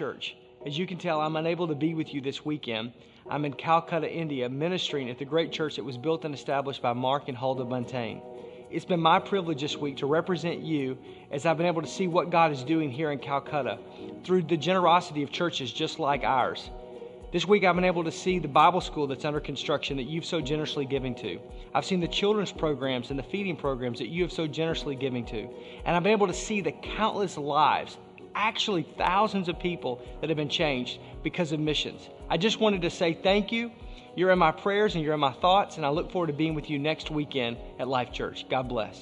Church, as you can tell, I'm unable to be with you this weekend. I'm in Calcutta, India, ministering at the great church that was built and established by Mark and Huldah Buntain. It's been my privilege this week to represent you as I've been able to see what God is doing here in Calcutta through the generosity of churches just like ours. This week, I've been able to see the Bible school that's under construction that you've so generously given to. I've seen the children's programs and the feeding programs that you have so generously given to. And I've been able to see the countless lives actually thousands of people that have been changed because of missions. I just wanted to say thank you. You're in my prayers and you're in my thoughts, and I look forward to being with you next weekend at Life Church. God bless.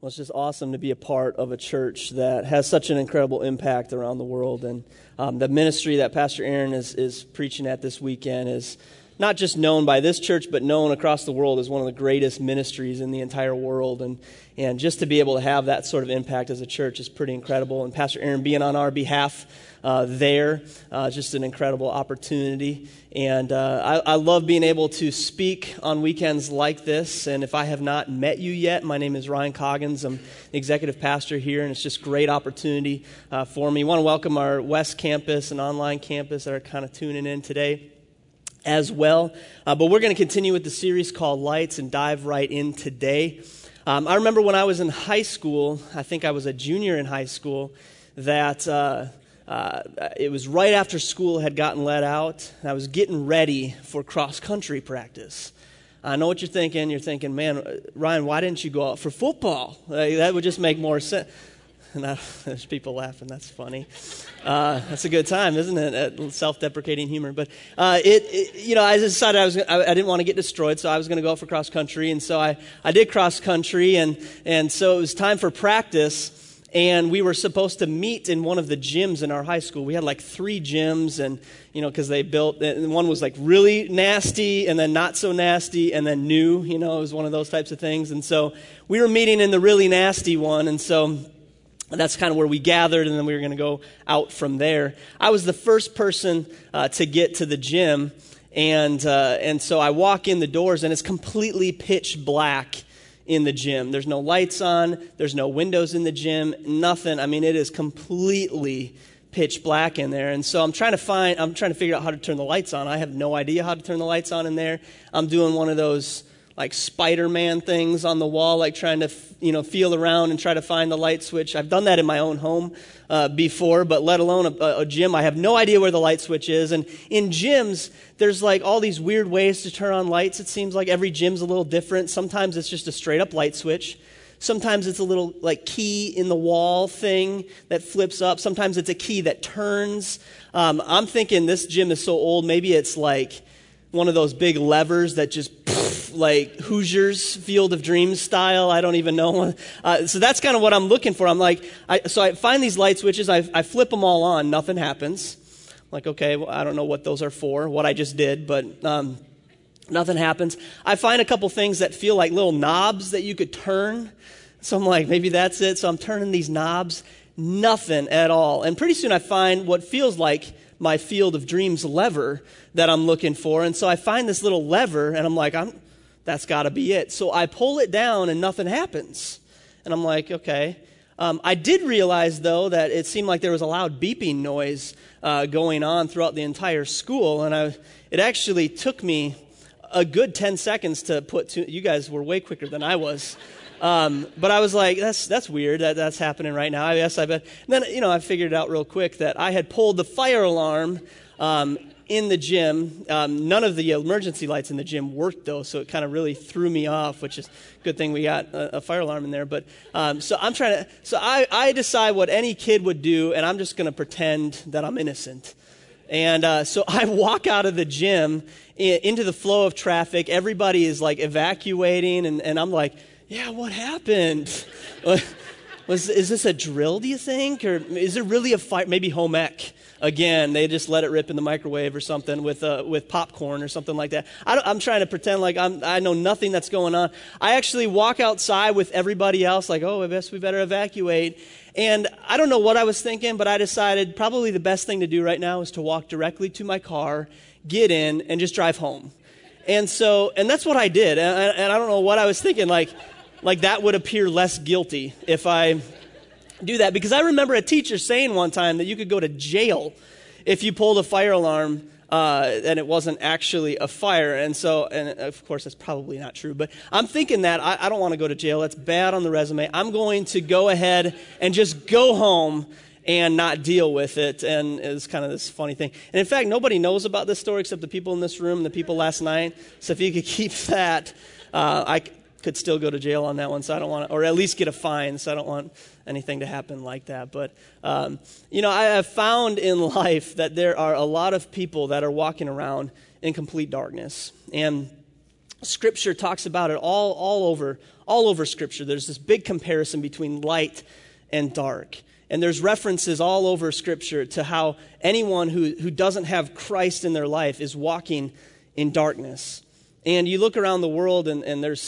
Well, it's just awesome to be a part of a church that has such an incredible impact around the world. And um, the ministry that Pastor Aaron is, is preaching at this weekend is not just known by this church, but known across the world as one of the greatest ministries in the entire world. And, and just to be able to have that sort of impact as a church is pretty incredible. And Pastor Aaron being on our behalf uh, there, uh, just an incredible opportunity. And uh, I, I love being able to speak on weekends like this. And if I have not met you yet, my name is Ryan Coggins. I'm the executive pastor here, and it's just great opportunity uh, for me. I want to welcome our West Campus and online campus that are kind of tuning in today as well. Uh, but we're going to continue with the series called Lights and dive right in today. Um, I remember when I was in high school, I think I was a junior in high school, that uh, uh, it was right after school had gotten let out, and I was getting ready for cross country practice. I know what you're thinking. You're thinking, man, Ryan, why didn't you go out for football? that would just make more sense. And there's people laughing. That's funny. Uh, that's a good time, isn't it? Self-deprecating humor. But uh, it, it, you know, I decided I was, I, I didn't want to get destroyed, so I was going to go for cross country, and so I, I did cross country, and and so it was time for practice. And we were supposed to meet in one of the gyms in our high school. We had like three gyms, and you know, because they built, and one was like really nasty, and then not so nasty, and then new. You know, it was one of those types of things. And so we were meeting in the really nasty one, and so that's kind of where we gathered, and then we were going to go out from there. I was the first person uh, to get to the gym, and uh, and so I walk in the doors, and it's completely pitch black in the gym. There's no lights on, there's no windows in the gym, nothing. I mean, it is completely pitch black in there. And so I'm trying to find, I'm trying to figure out how to turn the lights on. I have no idea how to turn the lights on in there. I'm doing one of those like Spider-Man things on the wall, like trying to, you know, feel around and try to find the light switch. I've done that in my own home uh, before, but let alone a, a, gym. I have no idea where the light switch is. And in gyms, there's like all these weird ways to turn on lights. It seems like every gym's a little different. Sometimes it's just a straight up light switch. Sometimes it's a little like key in the wall thing that flips up. Sometimes it's a key that turns. Um, I'm thinking this gym is so old, maybe it's like one of those big levers that just like Hoosiers Field of Dreams style. I don't even know. Uh, so that's kind of what I'm looking for. I'm like, I, so I find these light switches. I, I flip them all on. Nothing happens. I'm like, okay, well, I don't know what those are for, what I just did, but um, nothing happens. I find a couple things that feel like little knobs that you could turn. So I'm like, maybe that's it. So I'm turning these knobs. Nothing at all. And pretty soon I find what feels like my field of dreams lever that I'm looking for. And so I find this little lever and I'm like, I'm, that's got to be it. So I pull it down and nothing happens. And I'm like, okay. Um, I did realize, though, that it seemed like there was a loud beeping noise uh, going on throughout the entire school. And I, it actually took me a good 10 seconds to put two, you guys were way quicker than I was. Um, but I was like, that's, that's weird that that's happening right now. I guess I bet. And then, you know, I figured it out real quick that I had pulled the fire alarm um, in the gym. Um, none of the emergency lights in the gym worked, though, so it kind of really threw me off, which is good thing we got a, a fire alarm in there. But um, so I'm trying to, so I, I decide what any kid would do, and I'm just going to pretend that I'm innocent. And uh, so I walk out of the gym into the flow of traffic. Everybody is like evacuating, and, and I'm like, yeah, what happened? Was, is this a drill, do you think? Or is it really a fight? Maybe home ec again. They just let it rip in the microwave or something with, uh, with popcorn or something like that. I am trying to pretend like I'm, I know nothing that's going on. I actually walk outside with everybody else, like, oh, I guess we better evacuate. And I don't know what I was thinking, but I decided probably the best thing to do right now is to walk directly to my car, get in, and just drive home. And so, and that's what I did. And, and I don't know what I was thinking. Like, like that would appear less guilty if I do that because I remember a teacher saying one time that you could go to jail if you pulled a fire alarm uh, and it wasn't actually a fire. And so, and of course, that's probably not true, but I'm thinking that I, I don't want to go to jail. That's bad on the resume. I'm going to go ahead and just go home and not deal with it. And it's kind of this funny thing. And in fact, nobody knows about this story except the people in this room the people last night. So if you could keep that, uh, I could still go to jail on that one. So I don't want to, or at least get a fine. So I don't want anything to happen like that. But, um, you know, I have found in life that there are a lot of people that are walking around in complete darkness. And Scripture talks about it all, all over, all over Scripture. There's this big comparison between light and dark. And there's references all over Scripture to how anyone who, who doesn't have Christ in their life is walking in darkness. And you look around the world, and, and there's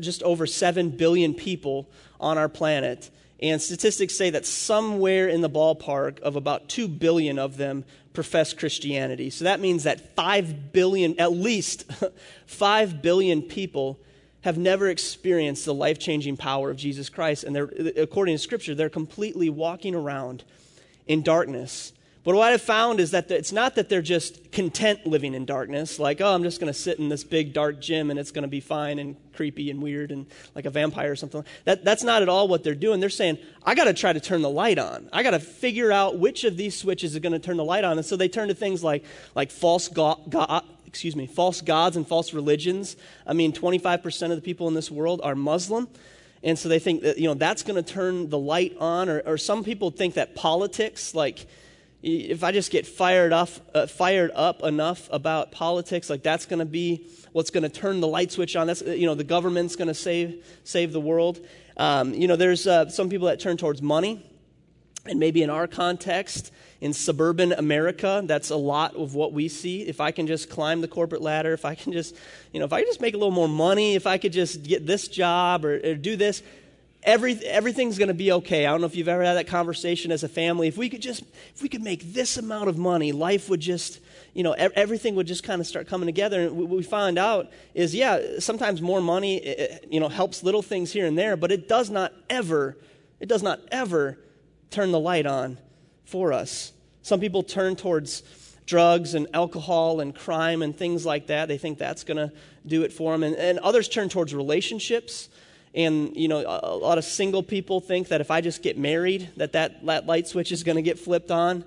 just over 7 billion people on our planet. And statistics say that somewhere in the ballpark of about 2 billion of them profess Christianity. So that means that 5 billion, at least 5 billion people have never experienced the life changing power of Jesus Christ. And they're, according to Scripture, they're completely walking around in darkness. But what I've found is that it's not that they're just content living in darkness, like, oh, I'm just going to sit in this big dark gym and it's going to be fine and creepy and weird and like a vampire or something. That, that's not at all what they're doing. They're saying, I got to try to turn the light on. I got to figure out which of these switches is going to turn the light on. And so they turn to things like, like false God, God, excuse me, false gods and false religions. I mean, 25% of the people in this world are Muslim. And so they think that, you know, that's going to turn the light on. Or, or some people think that politics, like, if I just get fired up, uh, fired up enough about politics, like that's going to be what's going to turn the light switch on. That's you know the government's going to save save the world. Um, you know, there's uh, some people that turn towards money, and maybe in our context, in suburban America, that's a lot of what we see. If I can just climb the corporate ladder, if I can just, you know, if I just make a little more money, if I could just get this job or, or do this, every, everything's going to be okay. I don't know if you've ever had that conversation as a family. If we could just, if we could make this amount of money, life would just, you know, everything would just kind of start coming together. And what we find out is, yeah, sometimes more money, eh, eh, you know, helps little things here and there, but it does not ever, it does not ever turn the light on for us. Some people turn towards drugs and alcohol and crime and things like that. They think that's going to do it for them. And, and others turn towards relationships and you know a, lot of single people think that if i just get married that that, that light switch is going to get flipped on.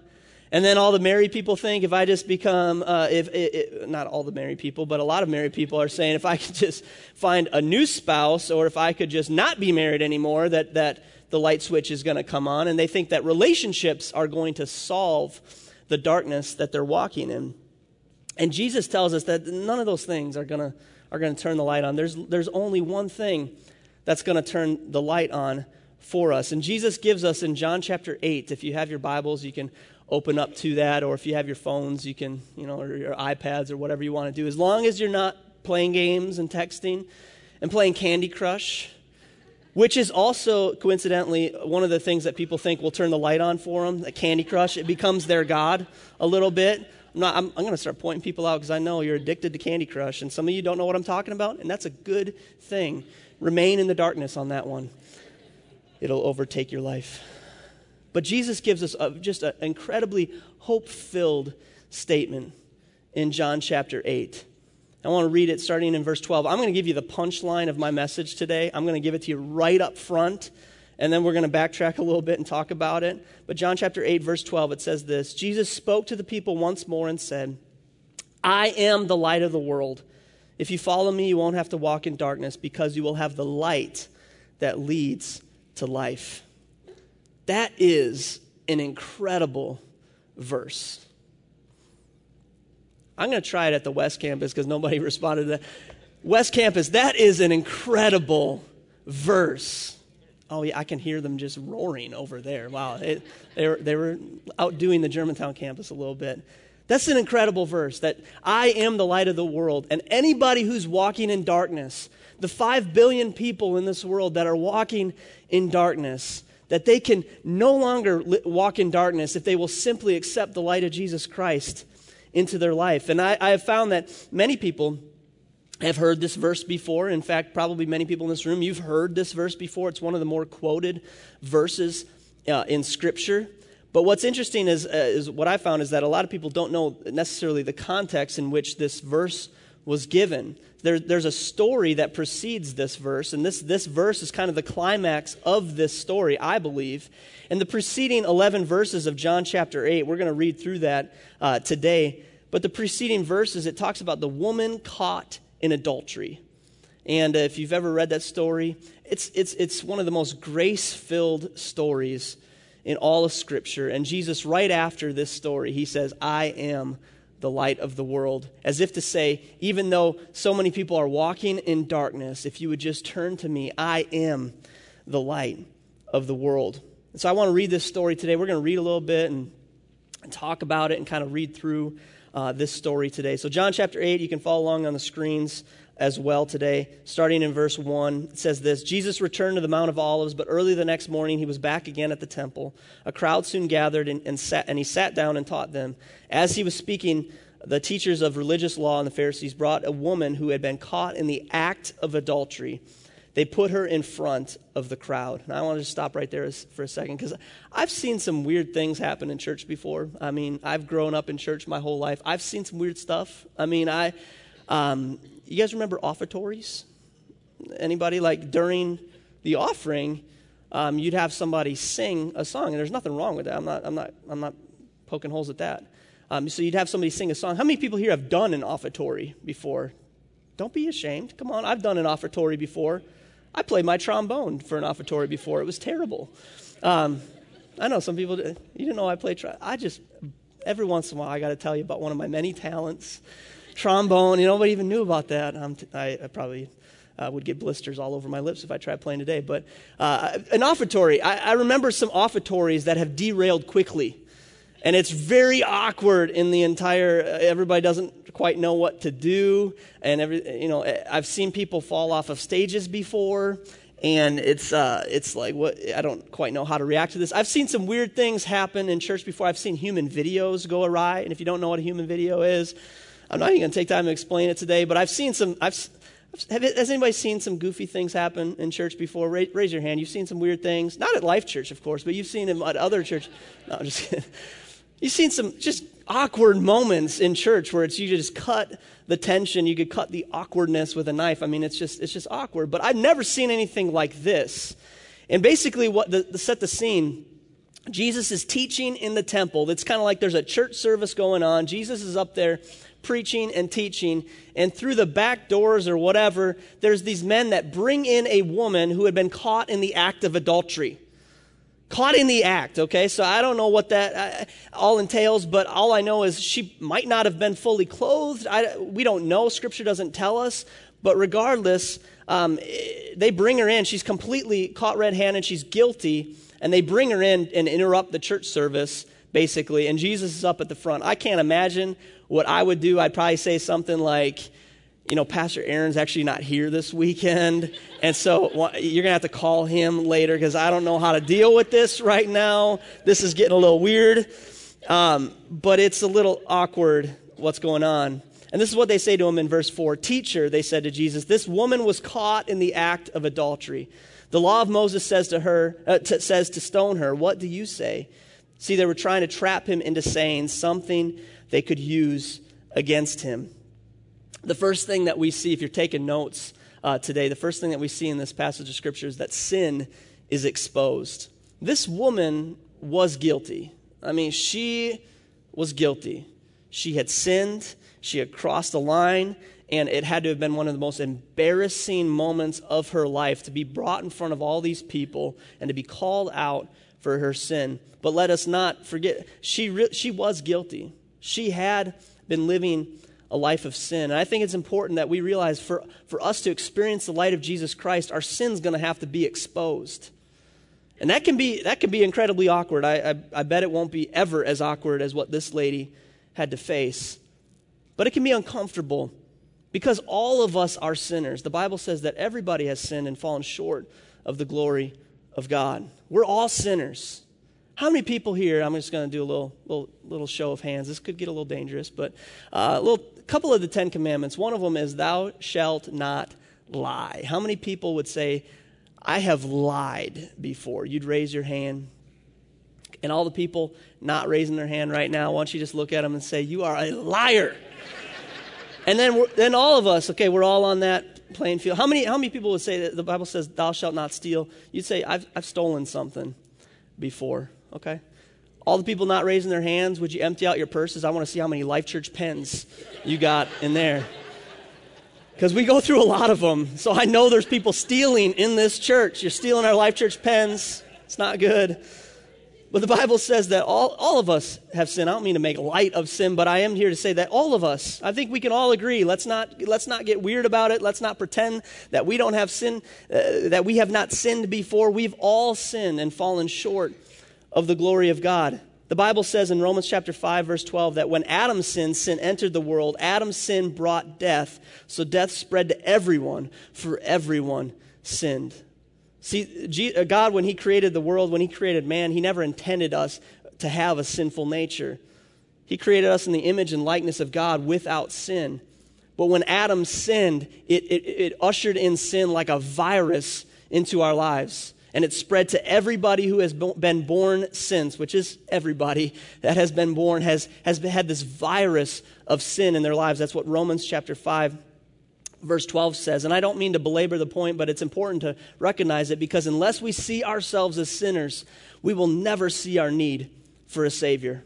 And then all the married people think if i just become uh, if it, it, not all the married people but a lot of married people are saying if i could just find a new spouse or if i could just not be married anymore that that the light switch is going to come on. And they think that relationships are going to solve the darkness that they're walking in. And jesus tells us that none of those things are going to are going to turn the light on. There's there's only one thing that's going to turn the light on for us. And Jesus gives us in John chapter 8, if you have your Bibles, you can open up to that, or if you have your phones, you can, you know, or your iPads or whatever you want to do. As long as you're not playing games and texting and playing Candy Crush, which is also coincidentally one of the things that people think will turn the light on for them, the Candy Crush. It becomes their God a little bit. I'm, not, I'm, I'm going to start pointing people out because I know you're addicted to Candy Crush, and some of you don't know what I'm talking about, and that's a good thing. Remain in the darkness on that one, it'll overtake your life. But Jesus gives us a, just an incredibly hope filled statement in John chapter 8. I want to read it starting in verse 12. I'm going to give you the punchline of my message today. I'm going to give it to you right up front, and then we're going to backtrack a little bit and talk about it. But John chapter 8, verse 12, it says this Jesus spoke to the people once more and said, I am the light of the world. If you follow me, you won't have to walk in darkness because you will have the light that leads to life. That is an incredible verse. I'm going to try it at the West Campus because nobody responded to that. West Campus, that is an incredible verse. Oh, yeah, I can hear them just roaring over there. Wow. It, they, were, they were outdoing the Germantown campus a little bit. That's an incredible verse that I am the light of the world. And anybody who's walking in darkness, the five billion people in this world that are walking in darkness, that they can no longer walk in darkness if they will simply accept the light of Jesus Christ into their life. And I, I have found that many people have heard this verse before. In fact, probably many people in this room, you've heard this verse before. It's one of the more quoted verses uh, in Scripture. But what's interesting is, uh, is what I found is that a lot of people don't know necessarily the context in which this verse was given. There, there's a story that precedes this verse, and this, this verse is kind of the climax of this story, I believe. In the preceding 11 verses of John chapter 8, we're going to read through that uh, today. But the preceding verses, it talks about the woman caught in adultery. And if you've ever read that story, it's, it's, it's one of the most grace filled stories in all of Scripture. And Jesus, right after this story, he says, I am the light of the world. As if to say, even though so many people are walking in darkness, if you would just turn to me, I am the light of the world. And so I want to read this story today. We're going to read a little bit and, and talk about it and kind of read through uh, this story today. So, John chapter 8, you can follow along on the screens as well today. Starting in verse 1, it says this Jesus returned to the Mount of Olives, but early the next morning he was back again at the temple. A crowd soon gathered, and, and, sat, and he sat down and taught them. As he was speaking, the teachers of religious law and the Pharisees brought a woman who had been caught in the act of adultery. They put her in front of the crowd. And I want to stop right there for a second because I've seen some weird things happen in church before. I mean, I've grown up in church my whole life. I've seen some weird stuff. I mean, I, um, you guys remember offertories? Anybody like during the offering, um, you'd have somebody sing a song, and there's nothing wrong with that. I'm not, I'm not, I'm not poking holes at that. Um, so you'd have somebody sing a song. How many people here have done an offertory before? Don't be ashamed. Come on, I've done an offertory before. I played my trombone for an offertory before. It was terrible. Um, I know some people, you didn't know I played. I just, every once in a while, I got to tell you about one of my many talents trombone. You know, nobody even knew about that. I, I probably uh, would get blisters all over my lips if I tried playing today. But uh, an offertory, I, I, remember some offertories that have derailed quickly. And it's very awkward in the entire, uh, everybody doesn't quite know what to do. And every, you know, I've seen people fall off of stages before. And it's, uh, it's like, what, I don't quite know how to react to this. I've seen some weird things happen in church before. I've seen human videos go awry. And if you don't know what a human video is, I'm not even going to take time to explain it today, but I've seen some, I've, have, has anybody seen some goofy things happen in church before? Raise, raise, your hand. You've seen some weird things. Not at Life Church, of course, but you've seen them at other church. No, I'm just kidding. You've seen some just awkward moments in church where it's you just cut the tension, you could cut the awkwardness with a knife. I mean, it's just it's just awkward. But I've never seen anything like this. And basically, what the, the set the scene. Jesus is teaching in the temple. It's kind of like there's a church service going on. Jesus is up there preaching and teaching. And through the back doors or whatever, there's these men that bring in a woman who had been caught in the act of adultery. Caught in the act, okay? So I don't know what that uh, all entails, but all I know is she might not have been fully clothed. I, we don't know. Scripture doesn't tell us. But regardless, um, they bring her in. She's completely caught red handed. She's guilty. And they bring her in and interrupt the church service, basically. And Jesus is up at the front. I can't imagine what I would do, I'd probably say something like, you know, Pastor Aaron's actually not here this weekend. And so you're going to have to call him later because I don't know how to deal with this right now. This is getting a little weird. Um, but it's a little awkward what's going on. And this is what they say to him in verse 4 Teacher, they said to Jesus, this woman was caught in the act of adultery. The law of Moses says to her, uh, t- says to stone her. What do you say? See, they were trying to trap him into saying something they could use against him. The first thing that we see, if you're taking notes uh, today, the first thing that we see in this passage of Scripture is that sin is exposed. This woman was guilty. I mean, she was guilty. She had sinned, she had crossed the line, and it had to have been one of the most embarrassing moments of her life to be brought in front of all these people and to be called out for her sin. But let us not forget, she, re- she was guilty. She had been living a life of sin. And I think it's important that we realize for, for us to experience the light of Jesus Christ, our sin's going to have to be exposed. And that can be, that can be incredibly awkward. I, I, I bet it won't be ever as awkward as what this lady had to face. But it can be uncomfortable because all of us are sinners. The Bible says that everybody has sinned and fallen short of the glory of God. We're all sinners. How many people here? I'm just going to do a little, little, little show of hands. This could get a little dangerous, but uh, a little couple of the Ten Commandments. One of them is, "Thou shalt not lie." How many people would say, "I have lied before"? You'd raise your hand. And all the people not raising their hand right now, why don't you just look at them and say, You are a liar. and then, then all of us, okay, we're all on that playing field. How many, how many people would say that the Bible says, Thou shalt not steal? You'd say, I've, I've stolen something before, okay? All the people not raising their hands, would you empty out your purses? I want to see how many Life Church pens you got in there. Because we go through a lot of them. So I know there's people stealing in this church. You're stealing our Life Church pens. It's not good. But the Bible says that all, all of us have sin. I don't mean to make light of sin, but I am here to say that all of us, I think we can all agree. Let's not, let's not get weird about it. Let's not pretend that we don't have sin, uh, that we have not sinned before. We've all sinned and fallen short of the glory of God. The Bible says in Romans chapter 5 verse 12 that when Adam sinned, sin entered the world. Adam's sin brought death, so death spread to everyone, for everyone sinned. See, uh, God, when He created the world, when He created man, He never intended us to have a sinful nature. He created us in the image and likeness of God without sin. But when Adam sinned, it, it, it ushered in sin like a virus into our lives and it spread to everybody who has been born since, which is everybody that has been born, has, has had this virus of sin in their lives. That's what Romans chapter 5 verse 12 says. And I don't mean to belabor the point, but it's important to recognize it because unless we see ourselves as sinners, we will never see our need for a Savior.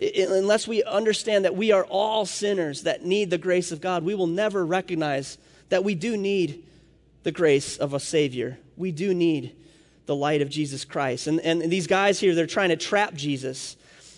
Unless we understand that we are all sinners that need the grace of God, we will never recognize that we do need the grace of a Savior. We do need the light of Jesus Christ. And, and these guys here, they're trying to trap Jesus.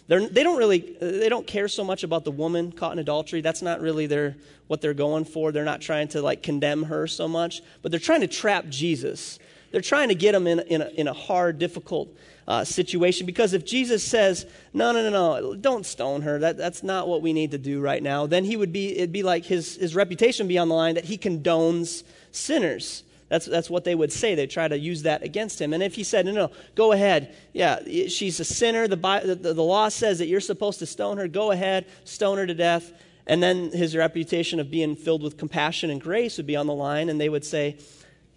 They're, they don't really they don't care so much about the woman caught in adultery. That's not really their what they're going for. They're not trying to like condemn her so much but they're trying to trap jesus. They're trying to get him in, in, a, in a hard difficult uh, situation because if jesus says no no no no don't stone her. That, that's not what we need to do right now then he would be it'd be like his, his reputation be on the line that he condones sinners. That's, that's what they would say. They try to use that against him. And if he said, no, no, go ahead. Yeah, she's a sinner. The, the, the law says that you're supposed to stone her. Go ahead, stone her to death. And then his reputation of being filled with compassion and grace would be on the line. And they would say,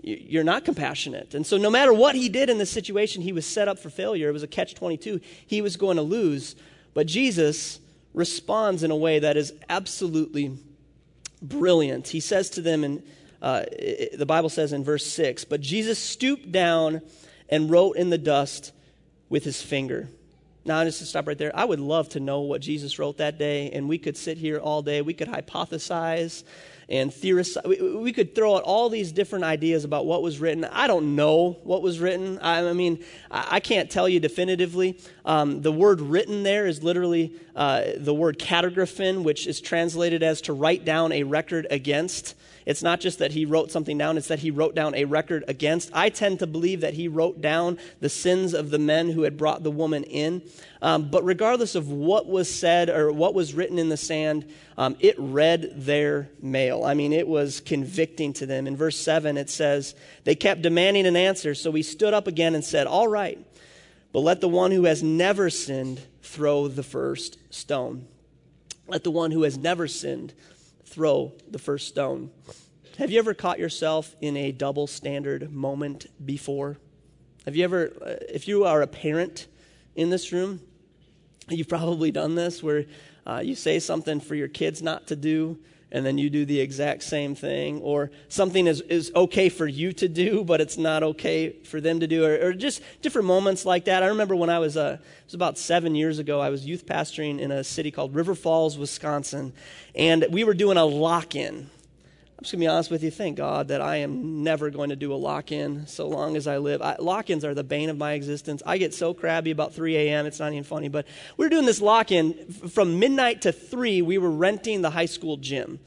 you're not compassionate. And so, no matter what he did in this situation, he was set up for failure. It was a catch 22. He was going to lose. But Jesus responds in a way that is absolutely brilliant. He says to them in uh, it, the Bible says in verse 6 But Jesus stooped down and wrote in the dust with his finger. Now, just to stop right there, I would love to know what Jesus wrote that day, and we could sit here all day. We could hypothesize and theorize. We could throw out all these different ideas about what was written. I don't know what was written. I mean, I can't tell you definitively. Um, the word written there is literally uh, the word katagraphin, which is translated as to write down a record against. It's not just that he wrote something down, it's that he wrote down a record against. I tend to believe that he wrote down the sins of the men who had brought the woman in. Um, but regardless of what was said or what was written in the sand, um, it read their mail. I mean, it was convicting to them. In verse 7, it says, They kept demanding an answer, so he stood up again and said, All right, but let the one who has never sinned throw the first stone. Let the one who has never sinned throw the first stone. Have you ever caught yourself in a double standard moment before? Have you ever, uh, if you are a parent in this room, you've probably done this where uh, you say something for your kids not to do, and then you do the exact same thing, or something is, is okay for you to do, but it's not okay for them to do, or, or just different moments like that. I remember when I was, uh, it was about seven years ago, I was youth pastoring in a city called River Falls, Wisconsin, and we were doing a lock in. I'm just going to be honest with you. Thank God that I am never going to do a lock in so long as I live. Lock ins are the bane of my existence. I get so crabby about 3 a.m., it's not even funny. But we were doing this lock in from midnight to 3. We were renting the high school gym.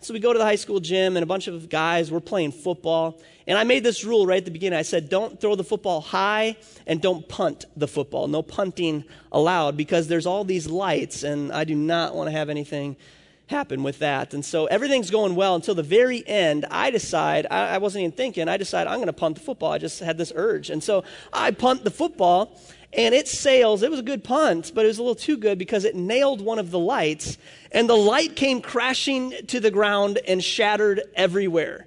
So we go to the high school gym, and a bunch of guys were playing football. And I made this rule right at the beginning. I said, don't throw the football high and don't punt the football. No punting allowed because there's all these lights, and I do not want to have anything happen with that. And so everything's going well until the very end. I decide, I, I wasn't even thinking, I decide I'm going to punt the football. I just had this urge. And so I punt the football, and it sails. It was a good punt, but it was a little too good because it nailed one of the lights, and the light came crashing to the ground and shattered everywhere.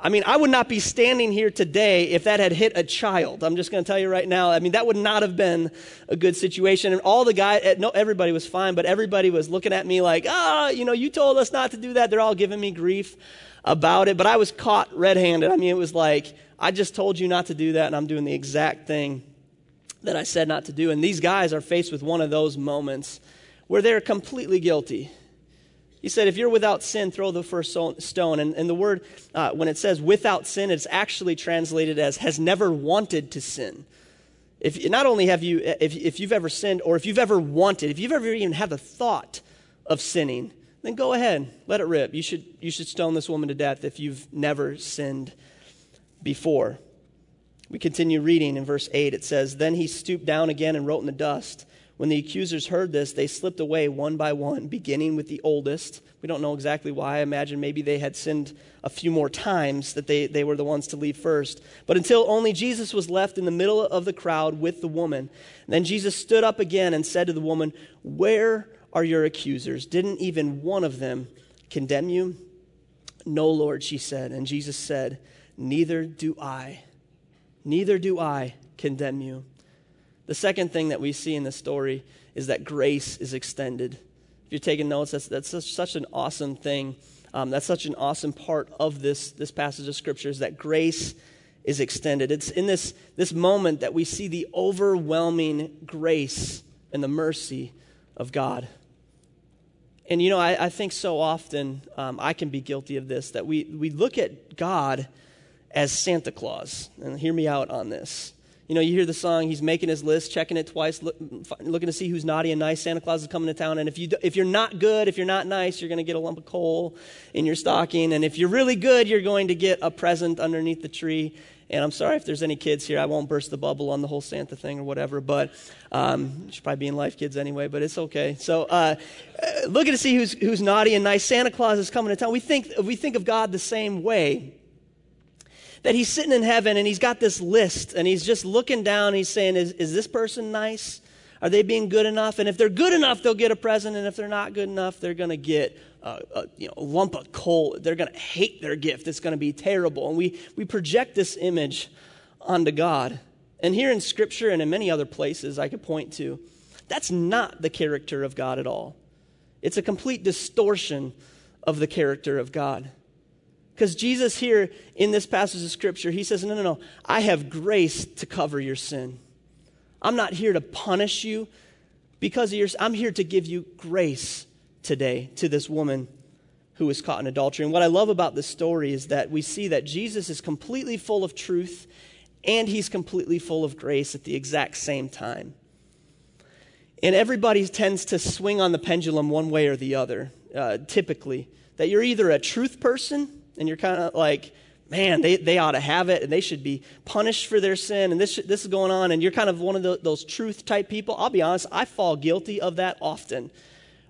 I mean, I would not be standing here today if that had hit a child. I'm just going to tell you right now. I mean, that would not have been a good situation. And all the guys, eh, no, everybody was fine, but everybody was looking at me like, ah, you know, you told us not to do that. They're all giving me grief about it. But I was caught red handed. I mean, it was like, I just told you not to do that, and I'm doing the exact thing that I said not to do. And these guys are faced with one of those moments where they're completely guilty. He said, if you're without sin, throw the first stone. And, and the word, uh, when it says without sin, it's actually translated as has never wanted to sin. If not only have you, if, if you've ever sinned, or if you've ever wanted, if you've ever even had the thought of sinning, then go ahead, let it rip. You should, you should stone this woman to death if you've never sinned before. We continue reading in verse 8. It says, Then he stooped down again and wrote in the dust. When the accusers heard this, they slipped away one by one, beginning with the oldest. We don't know exactly why. I imagine maybe they had sinned a few more times, that they, they were the ones to leave first. But until only Jesus was left in the middle of the crowd with the woman. Then Jesus stood up again and said to the woman, Where are your accusers? Didn't even one of them condemn you? No, Lord, she said. And Jesus said, Neither do I. Neither do I condemn you. The second thing that we see in this story is that grace is extended. If you're taking notes, that's, that's such, such an awesome thing. Um, that's such an awesome part of this, this passage of Scripture is that grace is extended. It's in this, this moment that we see the overwhelming grace and the mercy of God. And you know, I, I think so often um, I can be guilty of this that we, we look at God as Santa Claus. And hear me out on this. You know, you hear the song, he's making his list, checking it twice, look, looking to see who's naughty and nice. Santa Claus is coming to town. And if, you, if you're not good, if you're not nice, you're going to get a lump of coal in your stocking. And if you're really good, you're going to get a present underneath the tree. And I'm sorry if there's any kids here. I won't burst the bubble on the whole Santa thing or whatever, but um, should probably be in life kids anyway, but it's okay. So uh, uh, looking to see who's, who's naughty and nice. Santa Claus is coming to town. We think, we think of God the same way that he's sitting in heaven and he's got this list and he's just looking down. he's saying, is, is this person nice? Are they being good enough? And if they're good enough, they'll get a present. And if they're not good enough, they're going to get a, a, you know, a lump of coal. They're going to hate their gift. It's going to be terrible. And we, we project this image onto God. And here in Scripture and in many other places I could point to, that's not the character of God at all. It's a complete distortion of the character of God. Because Jesus, here in this passage of Scripture, he says, No, no, no, I have grace to cover your sin. I'm not here to punish you because of your I'm here to give you grace today to this woman who was caught in adultery. And what I love about this story is that we see that Jesus is completely full of truth and he's completely full of grace at the exact same time. And everybody tends to swing on the pendulum one way or the other, uh, typically. That you're either a truth person and you're kind of like, man, they, they ought to have it and they should be punished for their sin and this, this is going on, and you're kind of one of the, those truth type people, I'll be honest, I fall guilty of that often.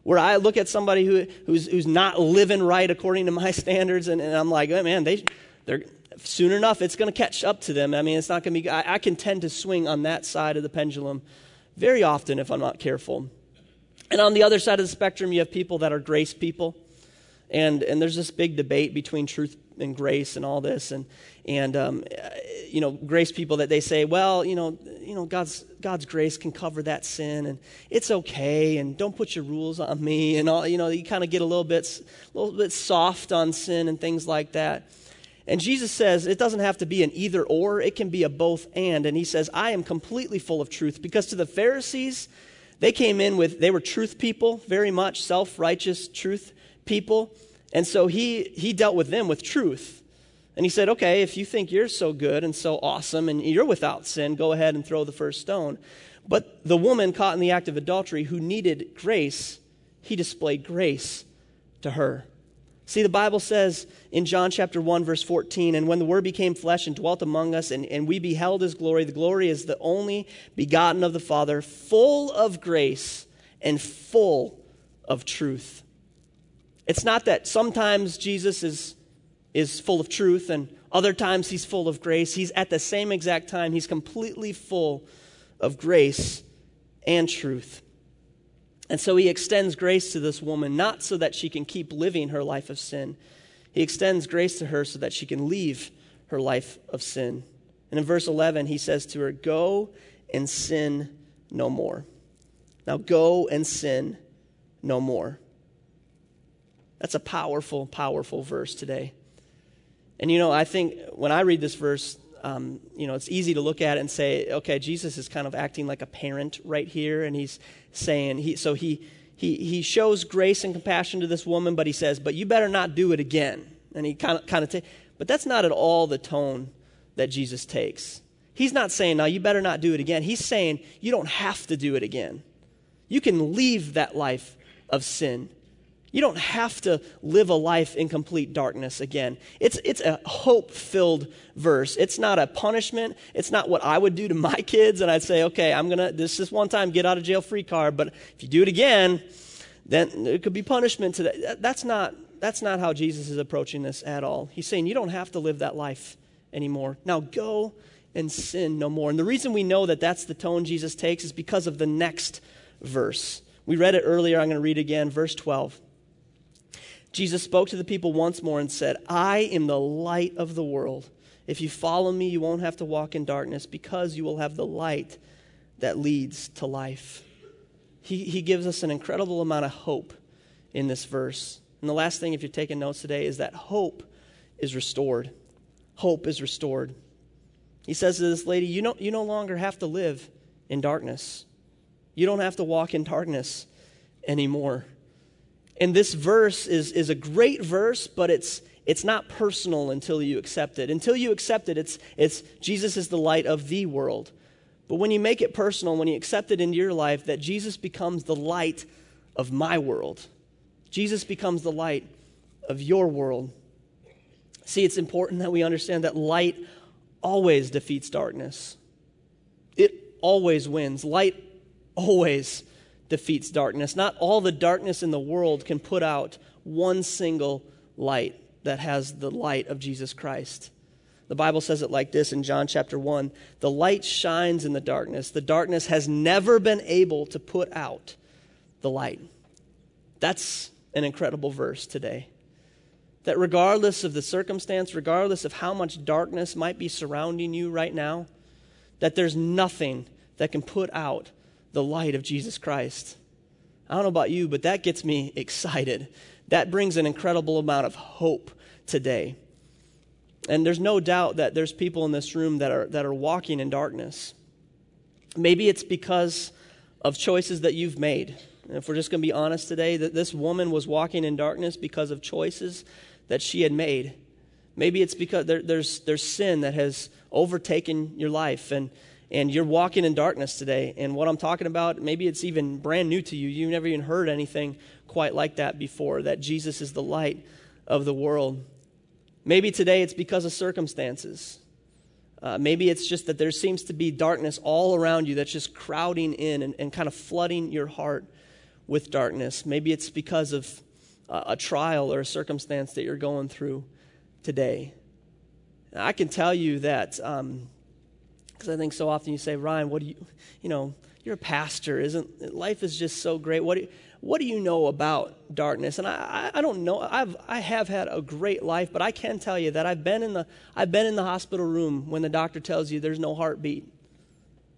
Where I look at somebody who, who's, who's not living right according to my standards, and, and I'm like, oh, man, they, they're, soon enough, it's going to catch up to them. I mean, it's not going to be, I, I can tend to swing on that side of the pendulum very often if I'm not careful. And on the other side of the spectrum, you have people that are grace people and and there's this big debate between truth and grace and all this. And and um, you know grace people that they say well you know you know God's God's grace can cover that sin and it's okay and don't put your rules on me and all you know you kind of get a little bit a little bit soft on sin and things like that. And Jesus says it doesn't have to be an either or it can be a both and. And he says I am completely full of truth because to the Pharisees they came in with they were truth people very much self-righteous truth people. And so he, he dealt with them with truth. And he said, okay, if you think you're so good and so awesome and you're without sin, go ahead and throw the first stone. But the woman caught in the act of adultery who needed grace, he displayed grace to her. See, the Bible says in John chapter 1, verse 14, and when the Word became flesh and dwelt among us, and, and we beheld his glory, the glory is the only begotten of the Father, full of grace and full of truth. It's not that sometimes Jesus is, is full of truth and other times he's full of grace. He's at the same exact time, he's completely full of grace and truth. And so he extends grace to this woman, not so that she can keep living her life of sin. He extends grace to her so that she can leave her life of sin. And in verse 11, he says to her, Go and sin no more. Now go and sin no more. That's a powerful, powerful verse today. And you know, I think when I read this verse, um, you know, it's easy to look at it and say, okay, Jesus is kind of acting like a parent right here, and he's saying, he, so he, he, he shows grace and compassion to this woman, but he says, but you better not do it again. And he kind of, kind of, ta- but that's not at all the tone that Jesus takes. He's not saying, now you better not do it again. He's saying, you don't have to do it again. You can leave that life of sin. You don't have to live a life in complete darkness again. It's, it's a hope filled verse. It's not a punishment. It's not what I would do to my kids, and I'd say, okay, I'm going to, this is one time, get out of jail free card, but if you do it again, then it could be punishment to that. That's not, that's not how Jesus is approaching this at all. He's saying, you don't have to live that life anymore. Now go and sin no more. And the reason we know that that's the tone Jesus takes is because of the next verse. We read it earlier. I'm going to read again, verse 12. Jesus spoke to the people once more and said, I am the light of the world. If you follow me, you won't have to walk in darkness because you will have the light that leads to life. He, he gives us an incredible amount of hope in this verse. And the last thing, if you're taking notes today, is that hope is restored. Hope is restored. He says to this lady, You, you no longer have to live in darkness. You don't have to walk in darkness anymore. And this verse is, is a great verse, but it's, it's not personal until you accept it. Until you accept it, it's, it's Jesus is the light of the world. But when you make it personal, when you accept it into your life, that Jesus becomes the light of my world, Jesus becomes the light of your world. See, it's important that we understand that light always defeats darkness. It always wins. Light always defeats darkness. Not all the darkness in the world can put out one single light that has the light of Jesus Christ. The Bible says it like this in John chapter 1 The light shines in the darkness. The darkness has never been able to put out the light. That's an incredible verse today. That regardless of the circumstance, regardless of how much darkness might be surrounding you right now, that there's nothing that can put out the light of Jesus Christ. I don't know about you, but that gets me excited. That brings an incredible amount of hope today. And there's no doubt that there's people in this room that are, that are walking in darkness. Maybe it's because of choices that you've made. And if we're just going to be honest today, that this woman was walking in darkness because of choices that she had made. Maybe it's because there, there's, there's sin that has overtaken your life, and, and you're walking in darkness today. And what I'm talking about, maybe it's even brand new to you. You've never even heard anything quite like that before that Jesus is the light of the world. Maybe today it's because of circumstances. Uh, maybe it's just that there seems to be darkness all around you that's just crowding in and, and kind of flooding your heart with darkness. Maybe it's because of uh, a trial or a circumstance that you're going through today. I can tell you that um, because I think so often you say, Ryan, what do you, you know, you're a pastor, isn't life is just so great. What do you, what do you know about darkness? And I, I don't know. I've I have had a great life, but I can tell you that I've been in the I've been in the hospital room when the doctor tells you there's no heartbeat.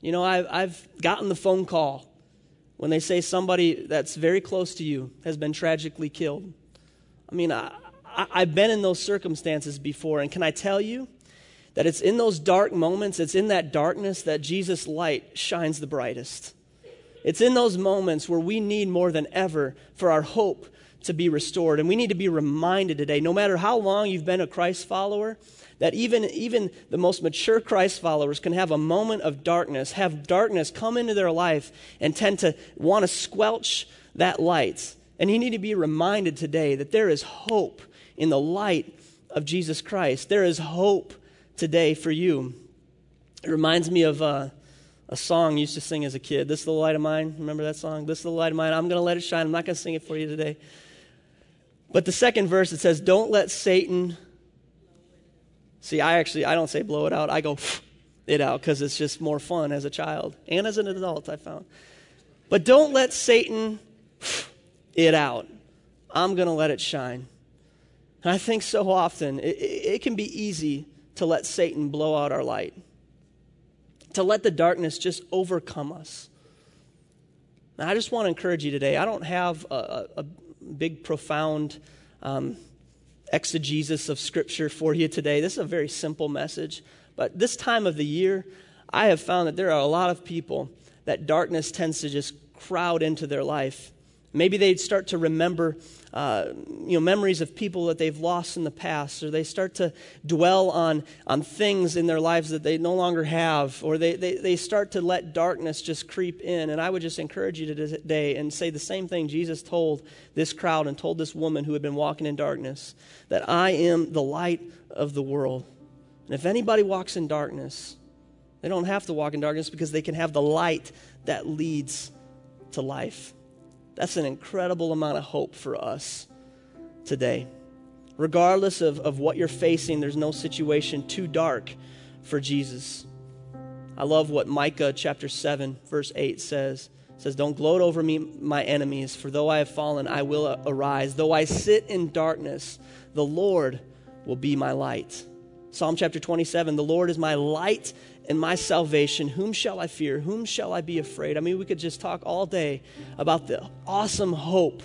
You know, I've I've gotten the phone call when they say somebody that's very close to you has been tragically killed. I mean, I, I I've been in those circumstances before, and can I tell you? That it's in those dark moments, it's in that darkness that Jesus' light shines the brightest. It's in those moments where we need more than ever for our hope to be restored. And we need to be reminded today, no matter how long you've been a Christ follower, that even, even the most mature Christ followers can have a moment of darkness, have darkness come into their life and tend to want to squelch that light. And you need to be reminded today that there is hope in the light of Jesus Christ. There is hope today for you. It reminds me of uh, a song I used to sing as a kid. This is the light of mine. Remember that song? This is the light of mine. I'm going to let it shine. I'm not going to sing it for you today. But the second verse, it says, Don't let Satan. See, I actually, I don't say blow it out. I go it out because it's just more fun as a child and as an adult, I found. But don't let Satan it out. I'm going to let it shine. And I think so often it, it can be easy to let Satan blow out our light, to let the darkness just overcome us. I just want to encourage you today. I don't have a, a, a big, profound um, exegesis of Scripture for you today. This is a very simple message. But this time of the year, I have found that there are a lot of people that darkness tends to just crowd into their life. Maybe they'd start to remember, uh, you know, memories of people that they've lost in the past, or they start to dwell on, on things in their lives that they no longer have, or they, they, they start to let darkness just creep in. And I would just encourage you today and say the same thing Jesus told this crowd and told this woman who had been walking in darkness that I am the light of the world. And if anybody walks in darkness, they don't have to walk in darkness because they can have the light that leads to life. That's an incredible amount of hope for us today. Regardless of, of what you're facing, there's no situation too dark for Jesus. I love what Micah chapter 7, verse 8 says. It says, Don't gloat over me, my enemies, for though I have fallen, I will arise. Though I sit in darkness, the Lord will be my light. Psalm chapter 27 The Lord is my light and my salvation. Whom shall I fear? Whom shall I be afraid? I mean, we could just talk all day about the awesome hope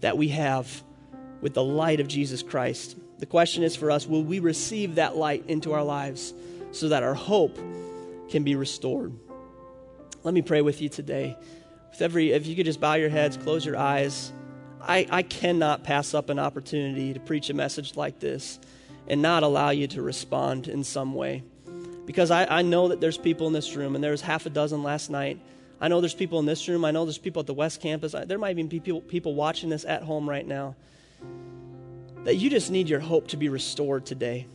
that we have with the light of Jesus Christ. The question is for us will we receive that light into our lives so that our hope can be restored? Let me pray with you today. With every, if you could just bow your heads, close your eyes. I, I cannot pass up an opportunity to preach a message like this and not allow you to respond in some way because I, I know that there's people in this room, and there was half a dozen last night. I know there's people in this room. I know there's people at the West Campus. There might even be people, people watching this at home right now. That you just need your hope to be restored today.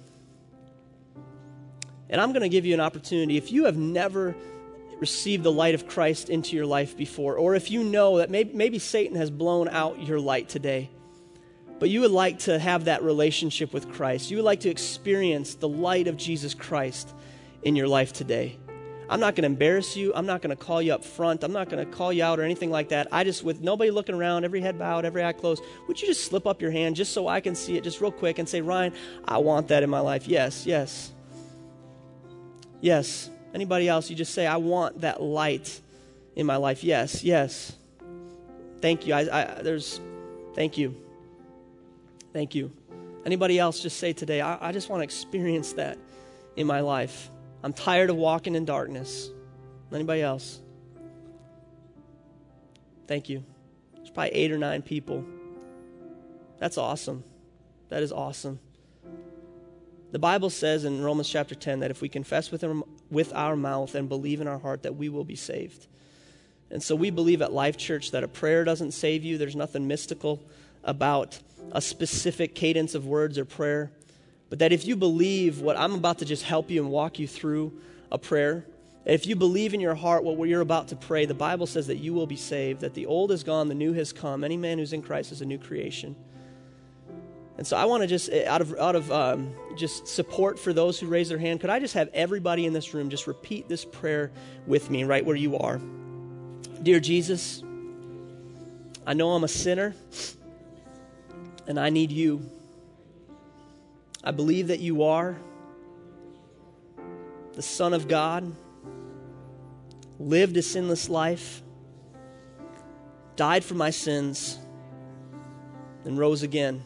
And I'm going to give you an opportunity. If you have never received the light of Christ into your life before, or if you know that maybe, maybe Satan has blown out your light today, but you would like to have that relationship with Christ, you would like to experience the light of Jesus Christ in your life today. I'm not going to embarrass you. I'm not going to call you up front. I'm not going to call you out or anything like that. I just, with nobody looking around, every head bowed, every eye closed, would you just slip up your hand just so I can see it, just real quick, and say, Ryan, I want that in my life. Yes, yes. Yes. Anybody else, you just say, I want that light in my life. Yes, yes. Thank you. I, I there's, thank you. Thank you. Anybody else, just say today, I, I just want to experience that in my life. I'm tired of walking in darkness. Anybody else? Thank you. There's probably eight or nine people. That's awesome. That is awesome. The Bible says in Romans chapter 10 that if we confess with our, with our mouth and believe in our heart that we will be saved. And so we believe at Life Church that a prayer doesn't save you. There's nothing mystical about a specific cadence of words or prayer. But that if you believe what I'm about to just help you and walk you through a prayer, if you believe in your heart what you're about to pray, the Bible says that you will be saved, that the old is gone, the new has come. Any man who's in Christ is a new creation. And so I want to just, eh, out of, out of um, just support for those who raise their hand, could I just have everybody in this room just repeat this prayer with me right where you are? Dear Jesus, I know I'm a sinner and I need you. I believe that you are the Son of God, lived a sinless life, died for my sins, and rose again.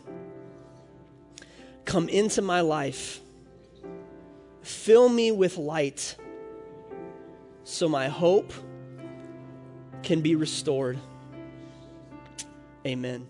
Come into my life, fill me with light so my hope can be restored. Amen.